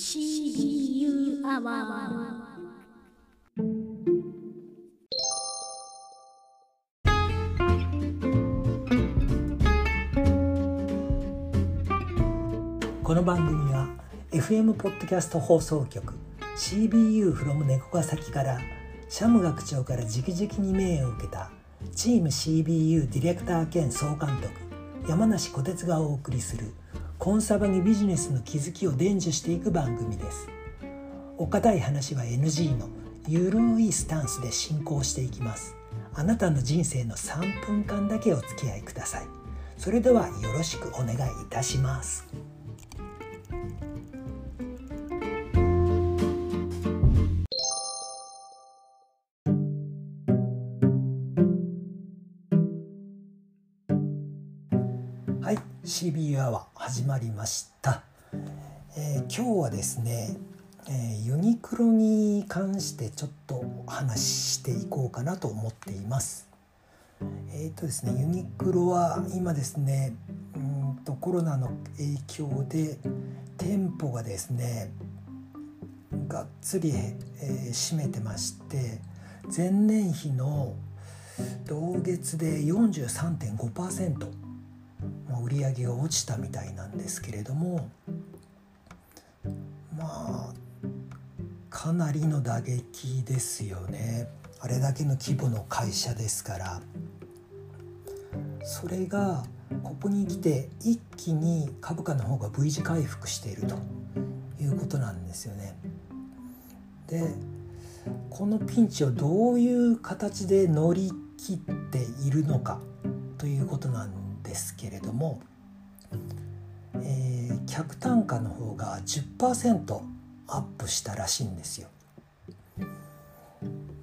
CBU アワーこの番組は FM ポッドキャスト放送局 CBU from 猫ヶ崎からシャム学長から直々に命を受けたチーム CBU ディレクター兼総監督山梨小鉄がお送りするコンサバにビジネスの気づきを伝授していく番組です。お堅い話は NG のゆるいスタンスで進行していきます。あなたの人生の3分間だけお付き合いください。それではよろしくお願いいたします。はい CB アワー始まりました、えー今日はですね、えーユニクロに関してちょっとお話ししていこうかなと思っています。えっ、とですねユニクロは今ですねうんとコロナの影響で店舗がですねがっつり、えー占めてまして前年比の同月で43.5%売り上げが落ちたみたいなんですけれどもまあかなりの打撃ですよねあれだけの規模の会社ですからそれがここに来て一気に株価の方が V 字回復しているということなんですよね。でこのピンチをどういう形で乗り切っているのかということなんですけれども、えー客単価の方が10%アップしたらしいんですよ。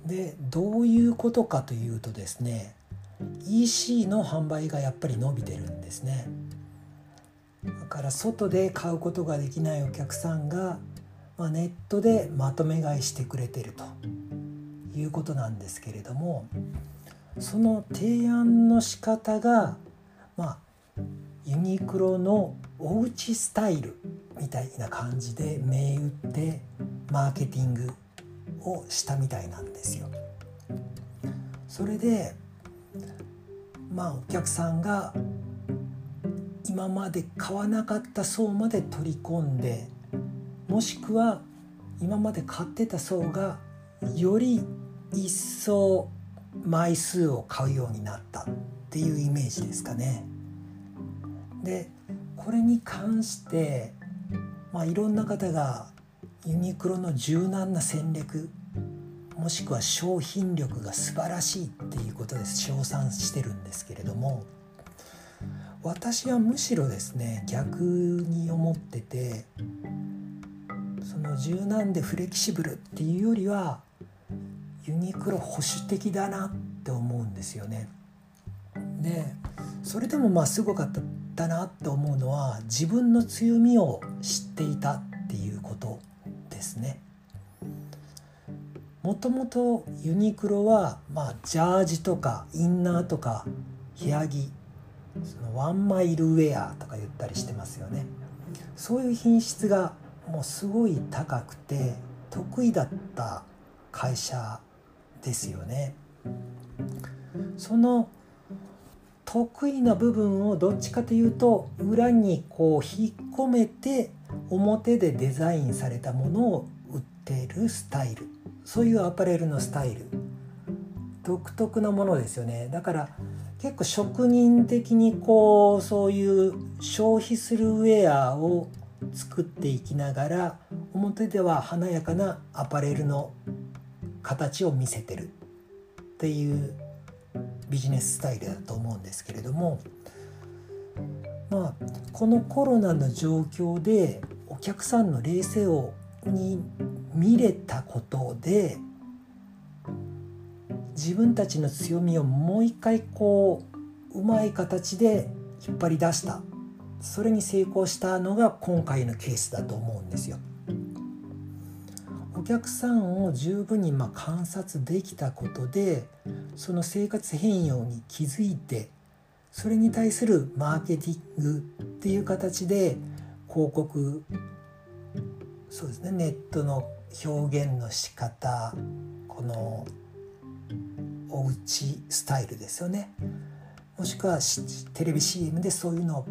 でどういうことかというとですね EC の販売がやっぱり伸びてるんですね。だから外で買うことができないお客さんが、まあ、ネットでまとめ買いしてくれてるということなんですけれどもその提案の仕方がまあユニクロのおうちスタイルみたいな感じで銘打ってマーケティングをしたみたいなんですよ。それでまあお客さんが今まで買わなかった層まで取り込んでもしくは今まで買ってた層がより一層枚数を買うようになったっていうイメージですかね。でこれに関して、まあ、いろんな方がユニクロの柔軟な戦略もしくは商品力が素晴らしいっていうことで称賛してるんですけれども私はむしろですね逆に思っててその柔軟でフレキシブルっていうよりはユニクロ保守的だなって思うんですよね。でそれでもまあすごかったなって思うのは自分の強みを知っていたっていうことですね。もともとユニクロは、まあ、ジャージとかインナーとか部屋着そのワンマイルウェアとか言ったりしてますよね。そういう品質がもうすごい高くて得意だった会社ですよね。その得意な部分をどっちかというと裏にこう引っ込めて表でデザインされたものを売ってるスタイル。そういうアパレルのスタイル。独特なものですよね。だから結構職人的にこうそういう消費するウェアを作っていきながら表では華やかなアパレルの形を見せてるっていうビジネススタイルだと思うんですけれどもまあこのコロナの状況でお客さんの冷静をに見れたことで自分たちの強みをもう一回こううまい形で引っ張り出したそれに成功したのが今回のケースだと思うんですよ。お客さんを十分にま観察できたことでその生活変容に気づいてそれに対するマーケティングっていう形で広告そうですねネットの表現の仕方このおうちスタイルですよね。もしくはテレビ CM でそういうのを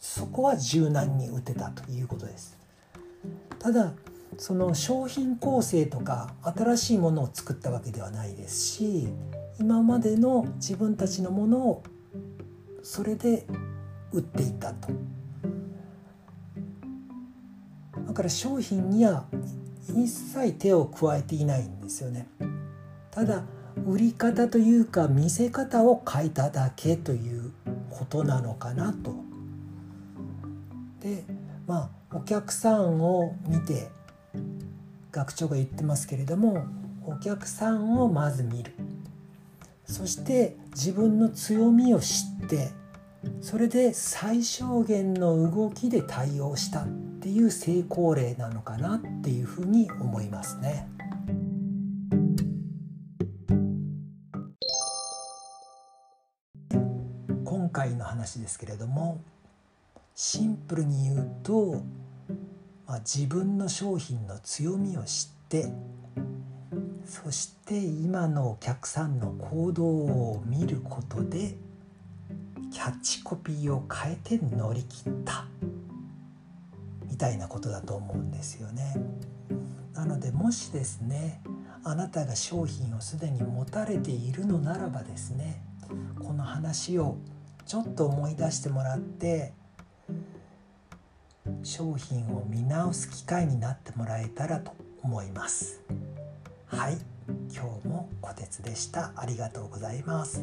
そこは柔軟に打てたということです。ただその商品構成とか新しいものを作ったわけではないですし今までの自分たちのものをそれで売っていたと。だから商品には一切手を加えていないんですよね。ただ売り方というか見せ方を変えただけということなのかなと。でまあお客さんを見て学長が言ってますけれどもお客さんをまず見るそして自分の強みを知ってそれで最小限の動きで対応したっていう成功例なのかなっていうふうに思いますね。今回の話ですけれどもシンプルに言うと、まあ、自分の商品の強みを知ってそして今のお客さんの行動を見ることでキャッチコピーを変えて乗り切ったみたいなことだと思うんですよね。なのでもしですねあなたが商品をすでに持たれているのならばですねこの話をちょっと思い出してもらって商品を見直す機会になってもらえたらと思います。はい。今日もこてつでした。ありがとうございます。